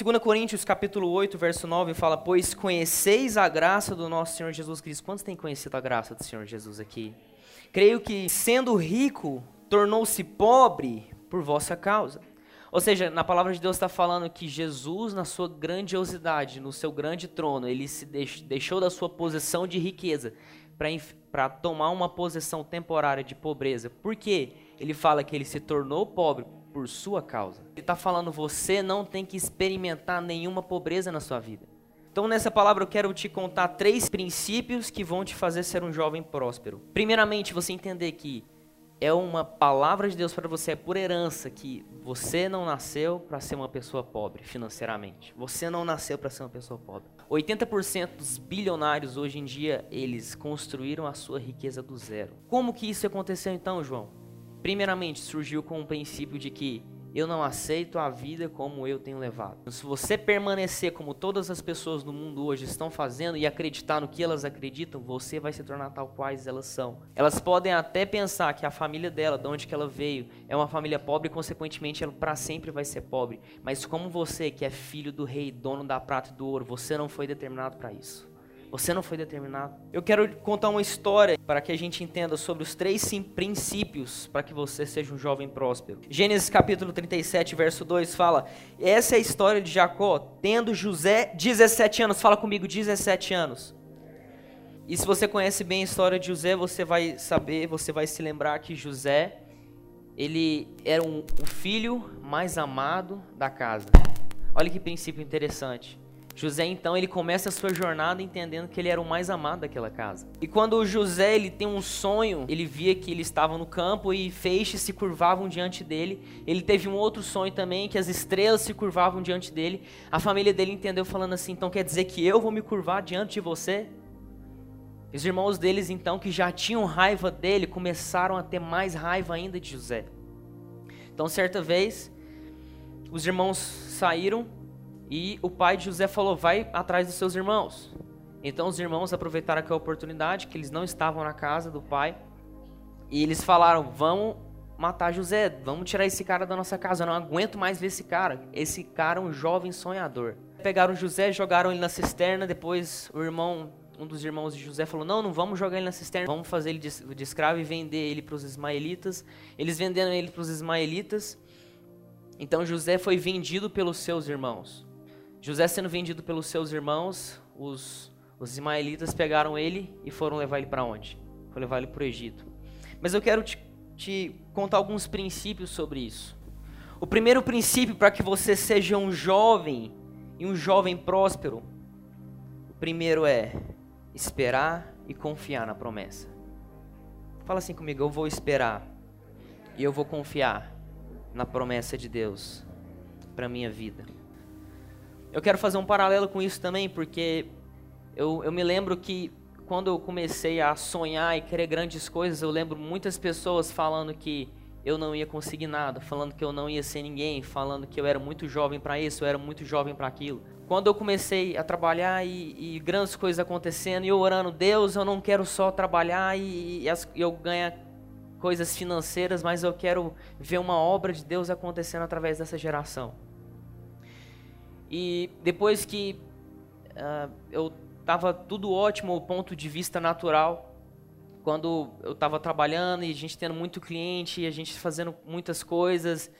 2 Coríntios capítulo 8, verso 9 fala: "Pois conheceis a graça do nosso Senhor Jesus Cristo". Quantos têm conhecido a graça do Senhor Jesus aqui? Creio que sendo rico, tornou-se pobre por vossa causa. Ou seja, na palavra de Deus está falando que Jesus, na sua grandiosidade, no seu grande trono, ele se deixou da sua posição de riqueza para tomar uma posição temporária de pobreza. Por quê? Ele fala que ele se tornou pobre por sua causa. Ele está falando, você não tem que experimentar nenhuma pobreza na sua vida. Então, nessa palavra, eu quero te contar três princípios que vão te fazer ser um jovem próspero. Primeiramente, você entender que é uma palavra de Deus para você, é por herança que você não nasceu para ser uma pessoa pobre financeiramente. Você não nasceu para ser uma pessoa pobre. 80% dos bilionários hoje em dia, eles construíram a sua riqueza do zero. Como que isso aconteceu então, João? Primeiramente, surgiu com o princípio de que eu não aceito a vida como eu tenho levado. Se você permanecer como todas as pessoas no mundo hoje estão fazendo e acreditar no que elas acreditam, você vai se tornar tal quais elas são. Elas podem até pensar que a família dela, de onde que ela veio, é uma família pobre e consequentemente ela para sempre vai ser pobre. Mas como você, que é filho do rei, dono da prata e do ouro, você não foi determinado para isso. Você não foi determinado. Eu quero contar uma história para que a gente entenda sobre os três sim, princípios para que você seja um jovem próspero. Gênesis capítulo 37, verso 2 fala: Essa é a história de Jacó, tendo José 17 anos. Fala comigo, 17 anos. E se você conhece bem a história de José, você vai saber, você vai se lembrar que José, ele era um, o filho mais amado da casa. Olha que princípio interessante. José então ele começa a sua jornada entendendo que ele era o mais amado daquela casa. E quando José ele tem um sonho, ele via que ele estava no campo e feixes se curvavam diante dele. Ele teve um outro sonho também que as estrelas se curvavam diante dele. A família dele entendeu falando assim: "Então quer dizer que eu vou me curvar diante de você?" Os irmãos deles então que já tinham raiva dele começaram a ter mais raiva ainda de José. Então certa vez os irmãos saíram e o pai de José falou: vai atrás dos seus irmãos. Então os irmãos aproveitaram aquela oportunidade, que eles não estavam na casa do pai, e eles falaram: vamos matar José, vamos tirar esse cara da nossa casa, eu não aguento mais ver esse cara. Esse cara é um jovem sonhador. Pegaram José, jogaram ele na cisterna, depois o irmão, um dos irmãos de José falou: não, não vamos jogar ele na cisterna, vamos fazer ele de, escravo e vender ele para os ismaelitas. Eles venderam ele para os ismaelitas. Então José foi vendido pelos seus irmãos. José sendo vendido pelos seus irmãos, os, os ismaelitas pegaram ele e foram levar ele para onde? Foram levar ele para o Egito. Mas eu quero te, te contar alguns princípios sobre isso. O primeiro princípio para que você seja um jovem e um jovem próspero, o primeiro é esperar e confiar na promessa. Fala assim comigo, eu vou esperar e eu vou confiar na promessa de Deus para minha vida. Eu quero fazer um paralelo com isso também, porque eu, eu me lembro que quando eu comecei a sonhar e querer grandes coisas, eu lembro muitas pessoas falando que eu não ia conseguir nada, falando que eu não ia ser ninguém, falando que eu era muito jovem para isso, eu era muito jovem para aquilo. Quando eu comecei a trabalhar e, e, grandes coisas acontecendo e eu orando, Deus, eu não quero só trabalhar e, e as, eu ganhar coisas financeiras, mas eu quero ver uma obra de Deus acontecendo através dessa geração. E depois que uh, eu estava tudo ótimo do ponto de vista natural, quando eu estava trabalhando e a gente tendo muito cliente, e a gente fazendo muitas coisas,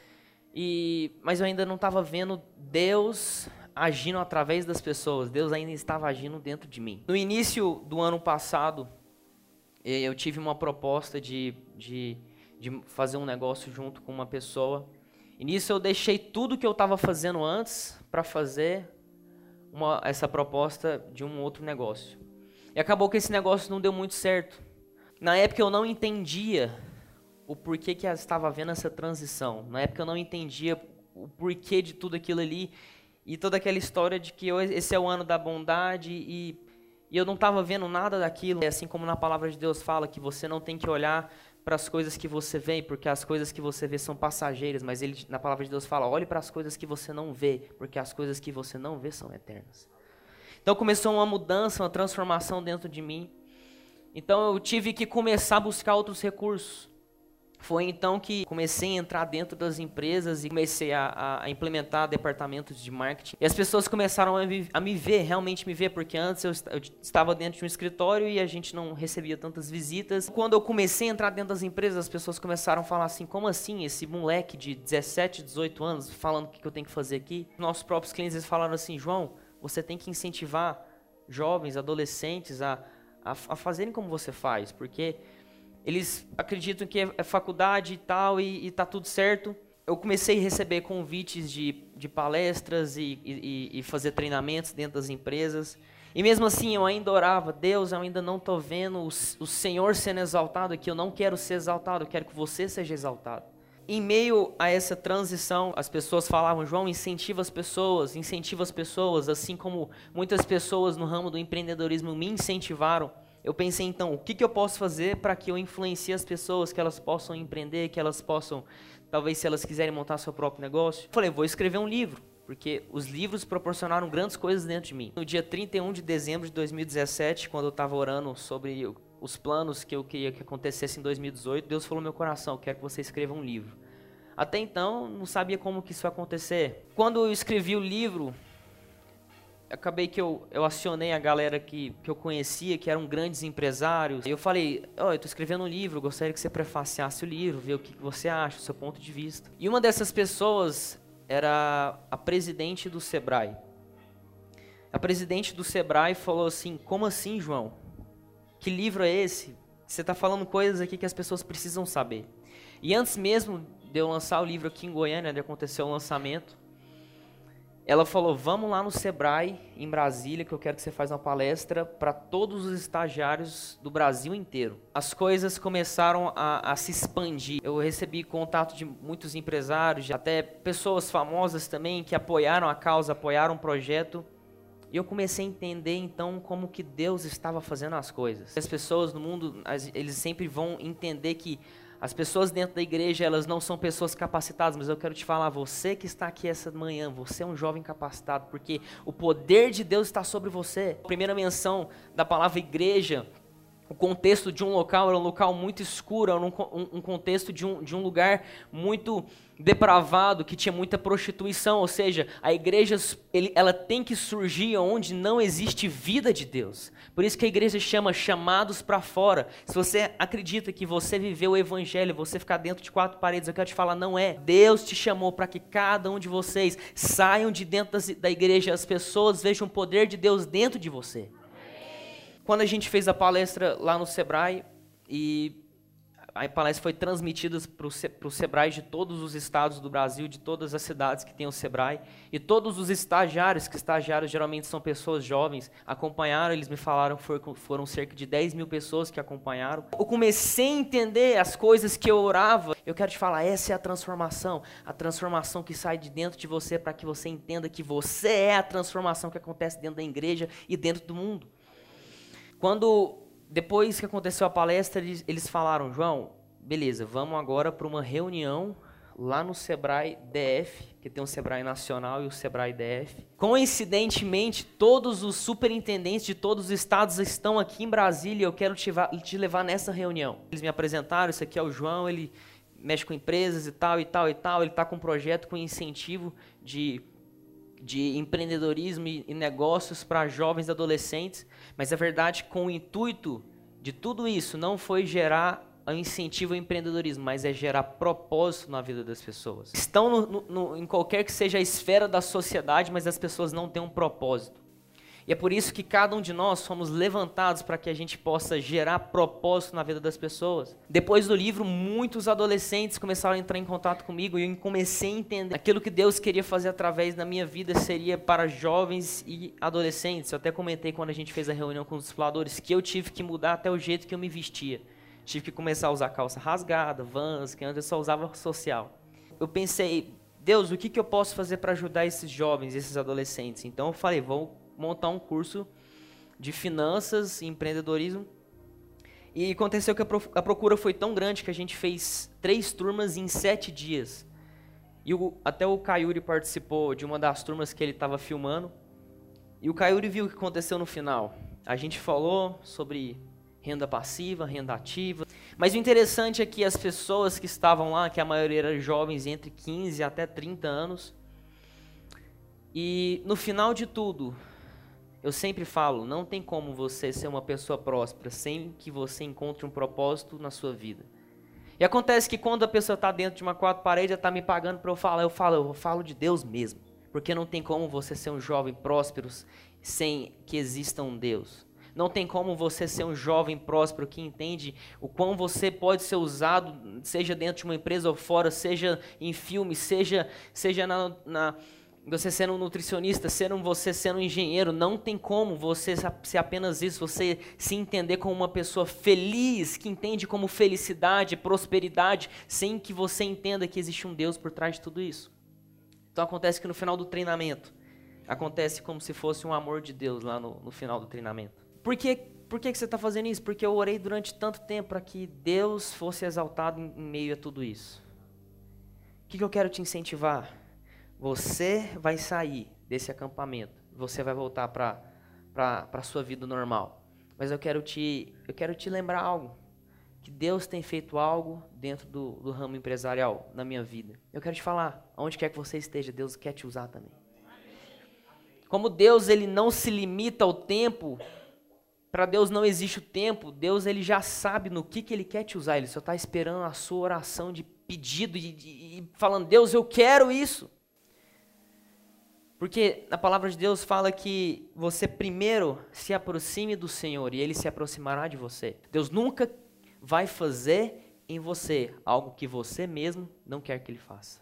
e mas eu ainda não estava vendo Deus agindo através das pessoas. Deus ainda estava agindo dentro de mim. No início do ano passado, eu tive uma proposta de, de, de fazer um negócio junto com uma pessoa. E nisso eu deixei tudo que eu estava fazendo antes para fazer uma, essa proposta de um outro negócio. E acabou que esse negócio não deu muito certo. Na época eu não entendia o porquê que estava havendo essa transição. Na época eu não entendia o porquê de tudo aquilo ali e toda aquela história de que esse é o ano da bondade e, e eu não estava vendo nada daquilo. Assim como na palavra de Deus fala que você não tem que olhar para as coisas que você vê, porque as coisas que você vê são passageiras, mas ele na palavra de Deus fala: olhe para as coisas que você não vê, porque as coisas que você não vê são eternas. Então começou uma mudança, uma transformação dentro de mim. Então eu tive que começar a buscar outros recursos. Foi então que comecei a entrar dentro das empresas e comecei a, a implementar departamentos de marketing. E as pessoas começaram a me, a me ver, realmente me ver, porque antes eu, eu, estava dentro de um escritório e a gente não recebia tantas visitas. Quando eu comecei a entrar dentro das empresas, as pessoas começaram a falar assim: como assim esse moleque de 17, 18 anos falando o que eu tenho que fazer aqui? Nossos próprios clientes falaram assim: João, você tem que incentivar jovens, adolescentes a, a, a fazerem como você faz, porque eles acreditam que é, é faculdade e tal e, e tá tudo certo. Eu comecei a receber convites de, de palestras e, e, e fazer treinamentos dentro das empresas. E mesmo assim eu ainda orava, Deus, eu ainda não estou vendo o, o Senhor sendo exaltado aqui, eu não quero ser exaltado, eu quero que você seja exaltado. Em meio a essa transição, as pessoas falavam, João, incentiva as pessoas, incentiva as pessoas, assim como muitas pessoas no ramo do empreendedorismo me incentivaram eu pensei então, o que, que eu posso fazer para que eu influencie as pessoas, que elas possam empreender, que elas possam, talvez se elas quiserem montar seu próprio negócio. Falei, vou escrever um livro, porque os livros proporcionaram grandes coisas dentro de mim. No dia 31 de dezembro de 2017, quando eu estava orando sobre os planos que eu queria que acontecesse em 2018, Deus falou no meu coração, quero que você escreva um livro. Até então, não sabia como que isso ia acontecer. Quando eu escrevi o livro, acabei que eu, eu acionei a galera que, que eu conhecia, que eram grandes empresários. E eu falei, ó, oh, eu estou escrevendo um livro, gostaria que você prefaciasse o livro, ver o que você acha, o seu ponto de vista. E uma dessas pessoas era a presidente do Sebrae. A presidente do Sebrae falou assim, como assim, João? Que livro é esse? Você está falando coisas aqui que as pessoas precisam saber. E antes mesmo de eu lançar o livro aqui em Goiânia, onde aconteceu o lançamento, ela falou: "Vamos lá no Sebrae em Brasília, que eu quero que você faça uma palestra para todos os estagiários do Brasil inteiro". As coisas começaram a, a, se expandir. Eu recebi contato de muitos empresários, até pessoas famosas também que apoiaram a causa, apoiaram o projeto. E eu comecei a entender então como que Deus estava fazendo as coisas. As pessoas no mundo, eles sempre vão entender que as pessoas dentro da igreja, elas não são pessoas capacitadas, mas eu quero te falar, você que está aqui essa manhã, você é um jovem capacitado, porque o poder de Deus está sobre você. A primeira menção da palavra igreja, o contexto de um local era um local muito escuro, era um, um, um contexto de um, de um lugar muito depravado, que tinha muita prostituição, ou seja, a igreja ele, ela tem que surgir onde não existe vida de Deus. Por isso que a igreja chama chamados para fora. Se você acredita que você viveu o evangelho, você ficar dentro de quatro paredes, eu quero te falar, não é. Deus te chamou para que cada um de vocês saiam de dentro da igreja, as pessoas vejam o poder de Deus dentro de você. Quando a gente fez a palestra lá no Sebrae e a palestra foi transmitida para o Sebrae de todos os estados do Brasil, de todas as cidades que tem o Sebrae. E todos os estagiários, que estagiários geralmente são pessoas jovens, acompanharam, eles me falaram que foram, cerca de 10 mil pessoas que acompanharam. Eu comecei a entender as coisas que eu orava. Eu quero te falar, essa é a transformação. A transformação que sai de dentro de você para que você entenda que você é a transformação que acontece dentro da igreja e dentro do mundo. Quando depois que aconteceu a palestra, eles, eles falaram, João, beleza, vamos agora para uma reunião lá no Sebrae DF, que tem o Sebrae Nacional e o Sebrae DF. Coincidentemente, todos os superintendentes de todos os estados estão aqui em Brasília e eu quero te, te levar nessa reunião. Eles me apresentaram, esse aqui é o João, ele mexe com empresas e tal, e tal, e tal. Ele está com um projeto com incentivo de, de empreendedorismo e, negócios para jovens e adolescentes. Mas a verdade com o intuito de tudo isso não foi gerar um incentivo ao empreendedorismo, mas é gerar propósito na vida das pessoas. Estão no, no, em qualquer que seja a esfera da sociedade, mas as pessoas não têm um propósito. E é por isso que cada um de nós fomos levantados para que a gente possa gerar propósito na vida das pessoas. Depois do livro, muitos adolescentes começaram a entrar em contato comigo e eu comecei a entender aquilo que Deus queria fazer através da minha vida seria para jovens e adolescentes. Eu até comentei quando a gente fez a reunião com os discipuladores que eu tive que mudar até o jeito que eu me vestia. Tive que começar a usar calça rasgada, vans, que antes eu só usava social. Eu pensei, Deus, o que, que eu posso fazer para ajudar esses jovens, esses adolescentes? Então eu falei, vou montar um curso de finanças e empreendedorismo. E aconteceu que a procura foi tão grande que a gente fez três turmas em sete dias. E o, até o Kayuri participou de uma das turmas que ele estava filmando. E o Kayuri viu o que aconteceu no final. A gente falou sobre renda passiva, renda ativa. Mas o interessante é que as pessoas que estavam lá, que a maioria eram jovens entre 15 até 30 anos, e no final de tudo, eu sempre falo, não tem como você ser uma pessoa próspera sem que você encontre um propósito na sua vida. E acontece que quando a pessoa está dentro de uma quatro paredes, está me pagando para eu falar, eu falo, eu falo de Deus mesmo. Porque não tem como você ser um jovem próspero sem que exista um Deus. Não tem como você ser um jovem próspero que entende o quão você pode ser usado, seja dentro de uma empresa ou fora, seja em filme, seja, seja na, na você sendo um nutricionista, sendo você sendo um engenheiro, não tem como você ser apenas isso, você se entender como uma pessoa feliz, que entende como felicidade, prosperidade, sem que você entenda que existe um Deus por trás de tudo isso. Então acontece que no final do treinamento, acontece como se fosse um amor de Deus lá no, no final do treinamento. Por que, por que, que você está fazendo isso? Porque eu orei durante tanto tempo para que Deus fosse exaltado em, meio a tudo isso. O que, que eu quero te incentivar? Você vai sair desse acampamento, você vai voltar para a sua vida normal. Mas eu quero, te, eu quero te lembrar algo. Que Deus tem feito algo dentro do, do ramo empresarial na minha vida. Eu quero te falar, onde quer que você esteja, Deus quer te usar também. Como Deus ele não se limita ao tempo, para Deus não existe o tempo, Deus ele já sabe no que, que ele quer te usar, ele só está esperando a sua oração de pedido e, e falando, Deus, eu quero isso. Porque a palavra de Deus fala que você primeiro se aproxime do Senhor e ele se aproximará de você. Deus nunca vai fazer em você algo que você mesmo não quer que ele faça.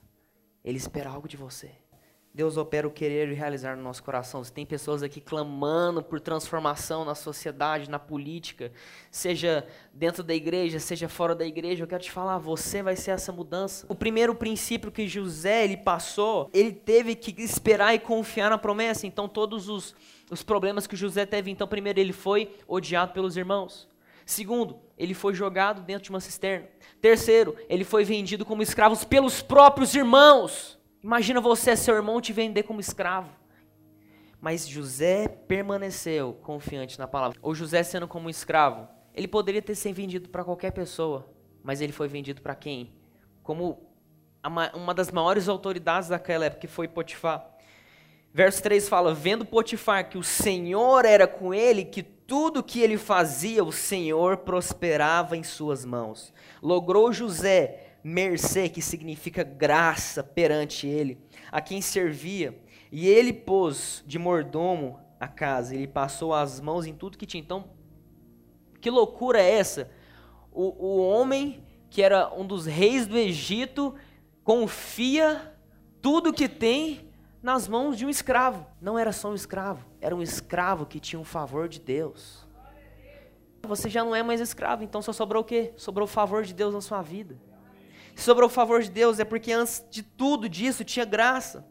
Ele espera algo de você. Deus opera o querer e realizar no nosso coração. Se tem pessoas aqui clamando por transformação na sociedade, na política, seja dentro da igreja, seja fora da igreja, eu quero te falar, você vai ser essa mudança. O primeiro princípio que José ele passou, ele teve que esperar e confiar na promessa. Então todos os, os problemas que José teve, então primeiro ele foi odiado pelos irmãos. Segundo, ele foi jogado dentro de uma cisterna. Terceiro, ele foi vendido como escravos pelos próprios irmãos. Imagina você, seu irmão, te vender como escravo. Mas José permaneceu confiante na palavra. Ou José sendo como escravo. Ele poderia ter sido vendido para qualquer pessoa. Mas ele foi vendido para quem? Como uma das maiores autoridades daquela época, que foi Potifar. Verso 3 fala: Vendo Potifar que o Senhor era com ele, que tudo que ele fazia, o Senhor prosperava em suas mãos. Logrou José mercê, que significa graça perante ele, a quem servia. E ele pôs de mordomo a casa, ele passou as mãos em tudo que tinha. Então, que loucura é essa? O, o homem que era um dos reis do Egito confia tudo que tem nas mãos de um escravo. Não era só um escravo, era um escravo que tinha um favor de Deus. Você já não é mais escravo, então só sobrou o quê? Sobrou o favor de Deus na sua vida sobre o favor de Deus, é porque antes de tudo disso tinha graça.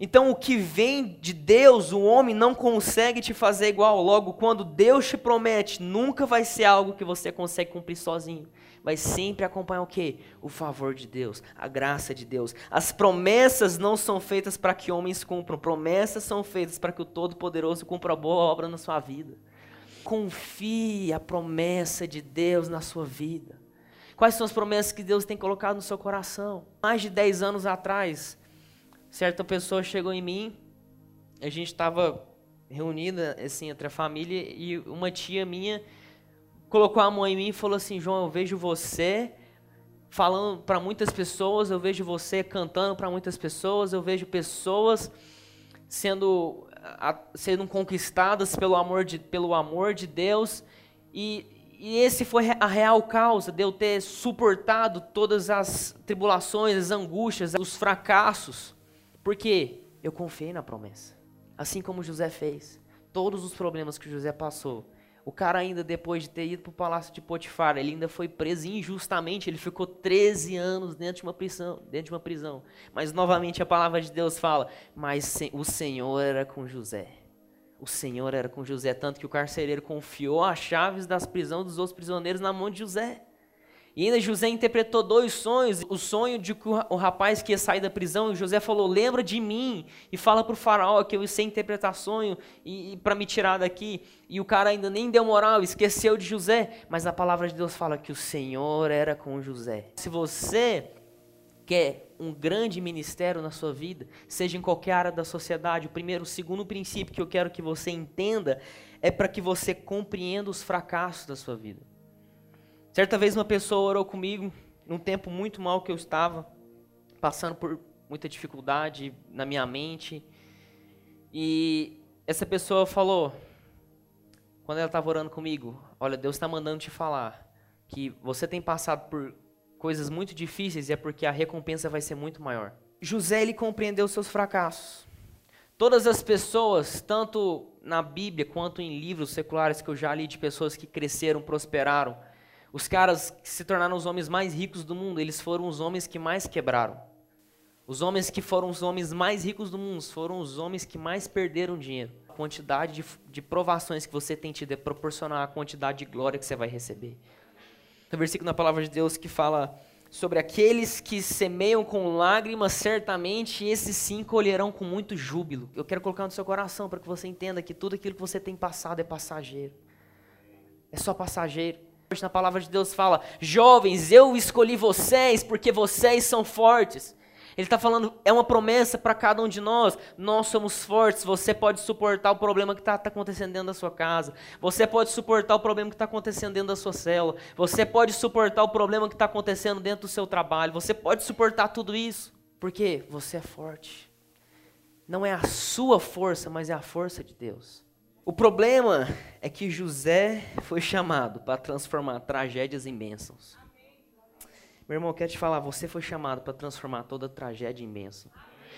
Então, o que vem de Deus, o homem não consegue te fazer igual. Logo, quando Deus te promete, nunca vai ser algo que você consegue cumprir sozinho. Vai sempre acompanhar o quê? O favor de Deus, a graça de Deus. As promessas não são feitas para que homens cumpram, promessas são feitas para que o Todo-Poderoso cumpra a boa obra na sua vida. Confie a promessa de Deus na sua vida. Quais são as promessas que Deus tem colocado no seu coração? Mais de 10 anos atrás, certa pessoa chegou em mim, a gente estava reunida assim entre a família e uma tia minha colocou a mão em mim e falou assim: "João, eu vejo você falando para muitas pessoas, eu vejo você cantando para muitas pessoas, eu vejo pessoas sendo sendo conquistadas pelo amor de, pelo amor de Deus e e esse foi a real causa de eu ter suportado todas as tribulações, as angústias, os fracassos. Porque eu confiei na promessa. Assim como José fez. Todos os problemas que José passou. O cara ainda depois de ter ido para o palácio de Potifar, ele ainda foi preso injustamente, ele ficou 13 anos dentro de uma prisão, dentro de uma prisão. Mas novamente a palavra de Deus fala: "Mas o Senhor era com José" o Senhor era com José, tanto que o carcereiro confiou as chaves das prisões dos outros prisioneiros na mão de José. E ainda José interpretou dois sonhos. O sonho de que o rapaz que ia sair da prisão, e José falou: Lembra de mim e fala para o faraó que eu sei interpretar sonho e, e para me tirar daqui. E o cara ainda nem deu moral, esqueceu de José. Mas a palavra de Deus fala que o Senhor era com José. Se você quer um grande ministério na sua vida, seja em qualquer área da sociedade, o primeiro, o segundo princípio que eu quero que você entenda é para que você compreenda os fracassos da sua vida. Certa vez uma pessoa orou comigo, num tempo muito mal que eu estava, passando por muita dificuldade na minha mente. E essa pessoa falou, quando ela estava orando comigo, olha, Deus está mandando te falar que você tem passado por coisas muito difíceis e é porque a recompensa vai ser muito maior. José ele compreendeu seus fracassos. Todas as pessoas, tanto na Bíblia quanto em livros seculares que eu já li de pessoas que cresceram, prosperaram, os caras que se tornaram os homens mais ricos do mundo, eles foram os homens que mais quebraram. Os homens que foram os homens mais ricos do mundo foram os homens que mais perderam dinheiro. A quantidade de, de provações que você tem tido é proporcional à quantidade de glória que você vai receber. Um versículo na palavra de Deus que fala sobre aqueles que semeiam com lágrimas, certamente esses sim colherão com muito júbilo. Eu quero colocar no seu coração para que você entenda que tudo aquilo que você tem passado é passageiro. É só passageiro na palavra de Deus fala: Jovens, eu escolhi vocês porque vocês são fortes. Ele está falando, é uma promessa para cada um de nós. Nós somos fortes. Você pode suportar o problema que está tá acontecendo dentro da sua casa. Você pode suportar o problema que está acontecendo dentro da sua célula. Você pode suportar o problema que está acontecendo dentro do seu trabalho. Você pode suportar tudo isso. Porque você é forte. Não é a sua força, mas é a força de Deus. O problema é que José foi chamado para transformar tragédias em bênçãos. Meu irmão, quero te falar, você foi chamado para transformar toda tragédia em bênção.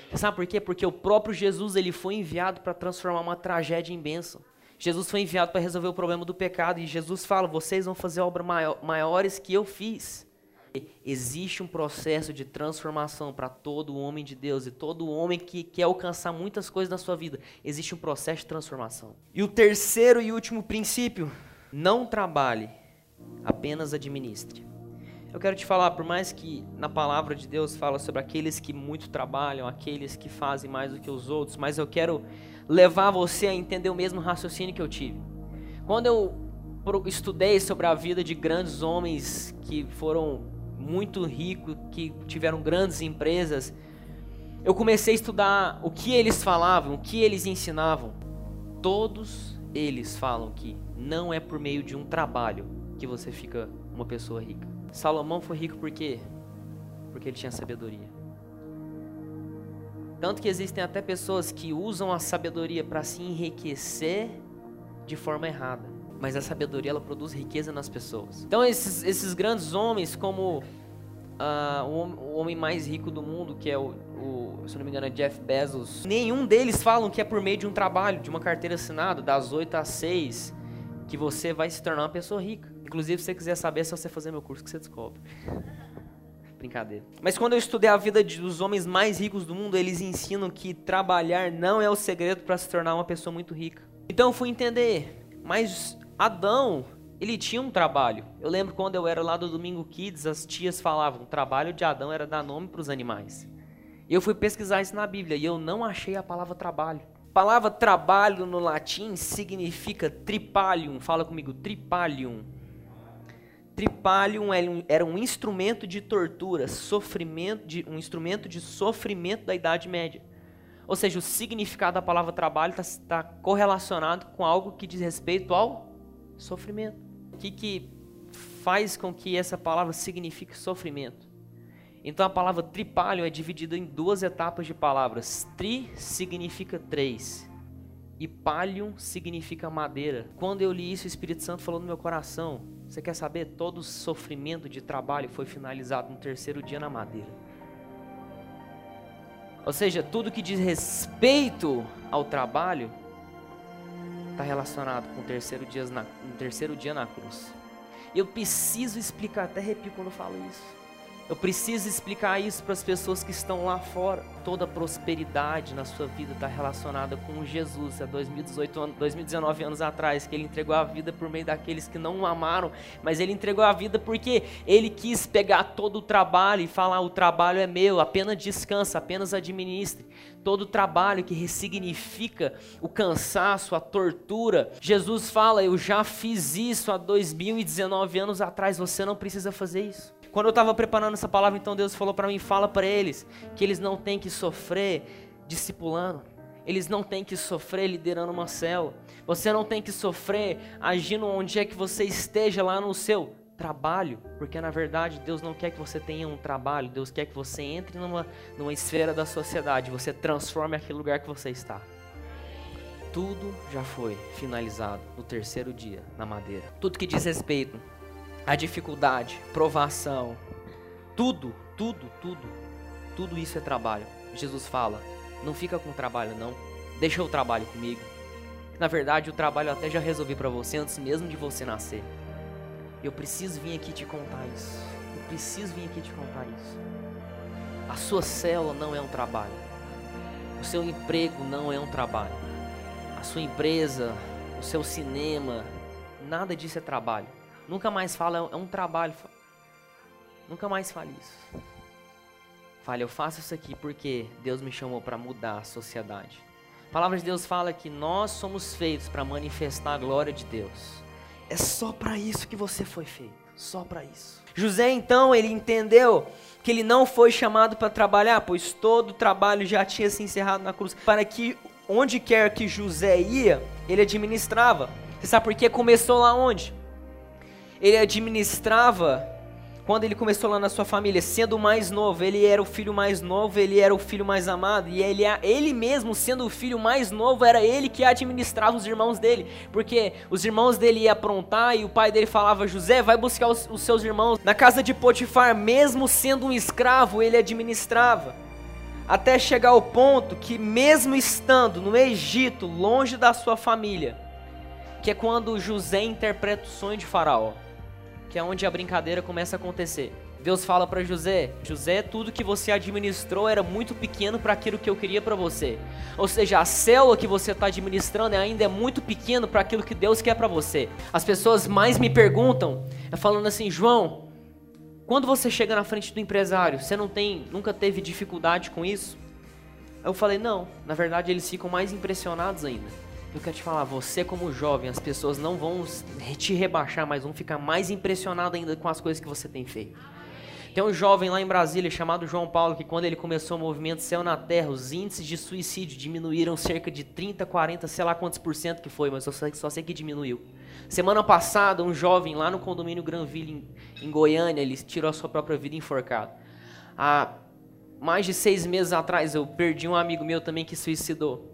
Você sabe por quê? Porque o próprio Jesus ele foi enviado para transformar uma tragédia em bênção. Jesus foi enviado para resolver o problema do pecado e Jesus fala: vocês vão fazer obras maiores que eu fiz. Existe um processo de transformação para todo homem de Deus e todo homem que quer alcançar muitas coisas na sua vida. Existe um processo de transformação. E o terceiro e último princípio: não trabalhe, apenas administre. Eu quero te falar, por mais que na palavra de Deus fala sobre aqueles que muito trabalham, aqueles que fazem mais do que os outros, mas eu quero levar você a entender o mesmo raciocínio que eu tive. Quando eu estudei sobre a vida de grandes homens que foram muito ricos, que tiveram grandes empresas, eu comecei a estudar o que eles falavam, o que eles ensinavam. Todos eles falam que não é por meio de um trabalho que você fica uma pessoa rica. Salomão foi rico por quê? Porque ele tinha sabedoria. Tanto que existem até pessoas que usam a sabedoria para se enriquecer de forma errada mas a sabedoria ela produz riqueza nas pessoas. Então esses, esses grandes homens, como uh, o, o, homem mais rico do mundo, que é o, o, se não me engano, é Jeff Bezos, nenhum deles falam que é por meio de um trabalho, de uma carteira assinada, das 8 às 6, que você vai se tornar uma pessoa rica. Inclusive, se você quiser saber, é só você fazer meu curso que você descobre. Brincadeira. Mas quando eu estudei a vida dos homens mais ricos do mundo, eles ensinam que trabalhar não é o segredo para se tornar uma pessoa muito rica. Então eu fui entender, mas Adão, ele tinha um trabalho. Eu lembro quando eu era lá do Domingo Kids, as tias falavam, o trabalho de Adão era dar nome para os animais. Eu fui pesquisar isso na Bíblia e eu não achei a palavra trabalho. A palavra trabalho no latim significa tripalium. Fala comigo, tripalium. Tripalium era um instrumento de tortura, sofrimento, de, um instrumento de sofrimento da Idade Média. Ou seja, o significado da palavra trabalho está tá correlacionado com algo que diz respeito ao Sofrimento. O que, que faz com que essa palavra signifique sofrimento? Então a palavra tripalho é dividida em duas etapas de palavras. Tri significa três e palhum significa madeira. Quando eu li isso, o Espírito Santo falou no meu coração: Você quer saber? Todo o sofrimento de trabalho foi finalizado no terceiro dia na madeira. Ou seja, tudo que diz respeito ao trabalho está relacionado com o terceiro dia, na, o terceiro dia na cruz. Eu preciso explicar, até arrepio quando eu falo isso. Eu preciso explicar isso para as pessoas que estão lá fora. Toda prosperidade na sua vida está relacionada com Jesus. Há 2018 anos, 2019 anos atrás, que ele entregou a vida por meio daqueles que não o amaram, mas ele entregou a vida porque ele quis pegar todo o trabalho e falar: o trabalho é meu, apenas descansa, apenas administre. Todo o trabalho que ressignifica o cansaço, a tortura. Jesus fala: Eu já fiz isso há 2019 anos atrás, você não precisa fazer isso. Quando eu estava preparando essa palavra, então Deus falou para mim: fala para eles que eles não têm que sofrer discipulando. Eles não têm que sofrer liderando uma célula. Você não tem que sofrer agindo onde é que você esteja lá no seu trabalho, porque na verdade Deus não quer que você tenha um trabalho, Deus quer que você entre numa, numa esfera da sociedade, você transforme aquele lugar que você está. Tudo já foi finalizado no terceiro dia na madeira. Tudo que diz respeito a dificuldade, provação, tudo, tudo, tudo, tudo isso é trabalho. Jesus fala: não fica com trabalho, não. Deixa o trabalho comigo. Na verdade, o trabalho até já resolvi para você antes mesmo de você nascer. Eu preciso vir aqui te contar isso. Eu preciso vir aqui te contar isso. A sua célula não é um trabalho. O seu emprego não é um trabalho. A sua empresa, o seu cinema, nada disso é trabalho. Nunca mais fala, é um trabalho. Nunca mais fale isso. Fale, eu faço isso aqui porque Deus me chamou para mudar a sociedade. A palavra de Deus fala que nós somos feitos para manifestar a glória de Deus. É só para isso que você foi feito, só para isso. José então, ele entendeu que ele não foi chamado para trabalhar, pois todo o trabalho já tinha se encerrado na cruz, para que onde quer que José ia, ele administrava. Você sabe por quê? Começou lá onde? ele administrava quando ele começou lá na sua família, sendo o mais novo, ele era o filho mais novo, ele era o filho mais amado, e ele, ele mesmo, sendo o filho mais novo, era ele que administrava os irmãos dele, porque os irmãos dele iam aprontar e o pai dele falava: José, vai buscar os, os seus irmãos. Na casa de Potifar, mesmo sendo um escravo, ele administrava. Até chegar ao ponto que, mesmo estando no Egito, longe da sua família, que é quando José interpreta o sonho de Faraó que é onde a brincadeira começa a acontecer. Deus fala para José: José, tudo que você administrou era muito pequeno para aquilo que eu queria para você. Ou seja, a célula que você está administrando ainda é muito pequeno para aquilo que Deus quer para você. As pessoas mais me perguntam, é falando assim, João, quando você chega na frente do empresário, você não tem, nunca teve dificuldade com isso? Eu falei, não. Na verdade, eles ficam mais impressionados ainda. Eu quero te falar, você como jovem, as pessoas não vão te rebaixar, mas vão ficar mais impressionadas ainda com as coisas que você tem feito. Tem um jovem lá em Brasília chamado João Paulo que quando ele começou o movimento Céu na Terra, os índices de suicídio diminuíram cerca de 30, 40, sei lá quantos por cento que foi, mas eu só, só sei que diminuiu. Semana passada, um jovem lá no condomínio Granville, em, em Goiânia, ele tirou a sua própria vida enforcado. Há mais de seis meses atrás, eu perdi um amigo meu também que suicidou.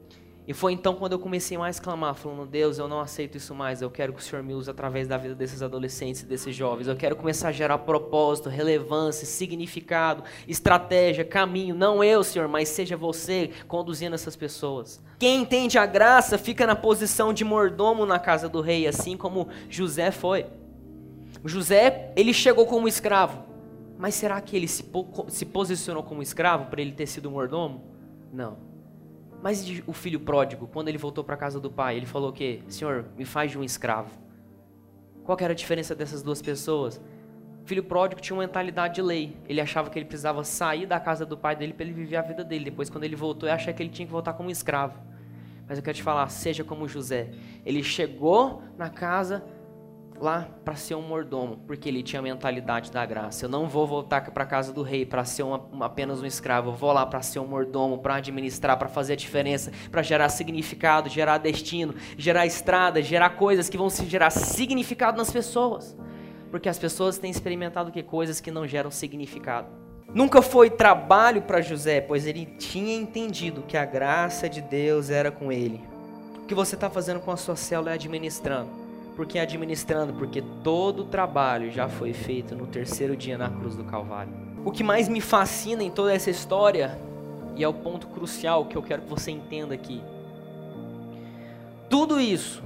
E foi então quando eu comecei mais a clamar, falando: Deus, eu não aceito isso mais. Eu quero que o Senhor me use através da vida desses adolescentes, desses jovens. Eu quero começar a gerar propósito, relevância, significado, estratégia, caminho. Não eu, Senhor, mas seja você conduzindo essas pessoas. Quem entende a graça fica na posição de mordomo na casa do rei, assim como José foi. José, ele chegou como escravo. Mas será que ele se, se posicionou como escravo para ele ter sido mordomo? Não. Mas o filho pródigo, quando ele voltou para a casa do pai, ele falou o quê? Senhor, me faz de um escravo. Qual era a diferença dessas duas pessoas? O filho pródigo tinha uma mentalidade de lei. Ele achava que ele precisava sair da casa do pai dele para ele viver a vida dele. Depois, quando ele voltou, ele achava que ele tinha que voltar como escravo. Mas eu quero te falar, seja como José. Ele chegou na casa lá para ser um mordomo, porque ele tinha a mentalidade da graça. Eu não vou voltar para a casa do rei para ser uma, apenas um escravo. Eu vou lá para ser um mordomo, para administrar, para fazer a diferença, para gerar significado, gerar destino, gerar estrada, gerar coisas que vão se gerar significado nas pessoas. Porque as pessoas têm experimentado que coisas que não geram significado. Nunca foi trabalho para José, pois ele tinha entendido que a graça de Deus era com ele. O que você está fazendo com a sua célula é administrando porque administrando, porque todo o trabalho já foi feito no terceiro dia na cruz do Calvário. O que mais me fascina em toda essa história, e é o ponto crucial que eu quero que você entenda aqui, tudo isso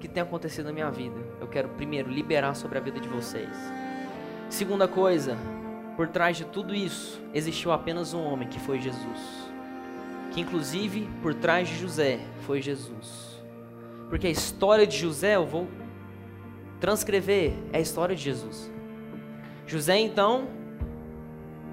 que tem acontecido na minha vida, eu quero primeiro liberar sobre a vida de vocês. Segunda coisa, por trás de tudo isso, existiu apenas um homem que foi Jesus. que inclusive por trás de José foi Jesus. Porque a história de José, eu vou transcrever, é a história de Jesus. José então,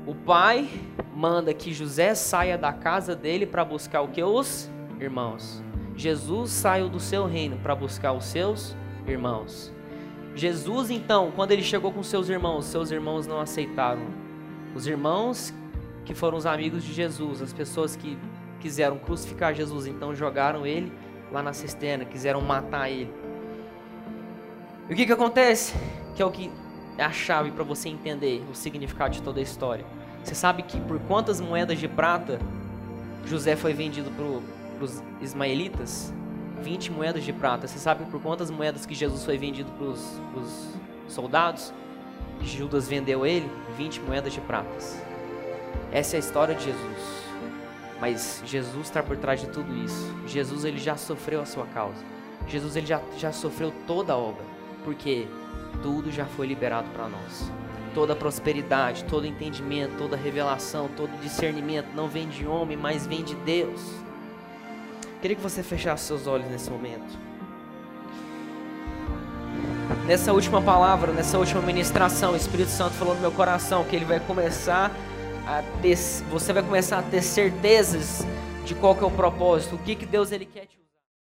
o pai manda que José saia da casa dele para buscar o que? Os irmãos. Jesus saiu do seu reino para buscar os seus irmãos. Jesus, então, quando ele chegou com seus irmãos, seus irmãos não aceitaram. Os irmãos que foram os amigos de Jesus, as pessoas que quiseram crucificar Jesus, então jogaram ele lá na cisterna, quiseram matar ele. E o que que acontece? Que é o que é a chave para você entender o significado de toda a história. Você sabe que por quantas moedas de prata José foi vendido para os ismaelitas? 20 moedas de prata. Você sabe por quantas moedas que Jesus foi vendido para os soldados? Judas vendeu ele 20 moedas de pratas. Essa é a história de Jesus. Mas Jesus está por trás de tudo isso. Jesus ele já sofreu a sua causa. Jesus ele já, já sofreu toda a obra. Porque tudo já foi liberado para nós. Toda prosperidade, todo entendimento, toda revelação, todo discernimento não vem de homem, mas vem de Deus. Queria que você fechasse seus olhos nesse momento. Nessa última palavra, nessa última ministração, o Espírito Santo falou no meu coração que ele vai começar a ter, você vai começar a ter certezas de qual que é o propósito, o que que Deus ele quer te.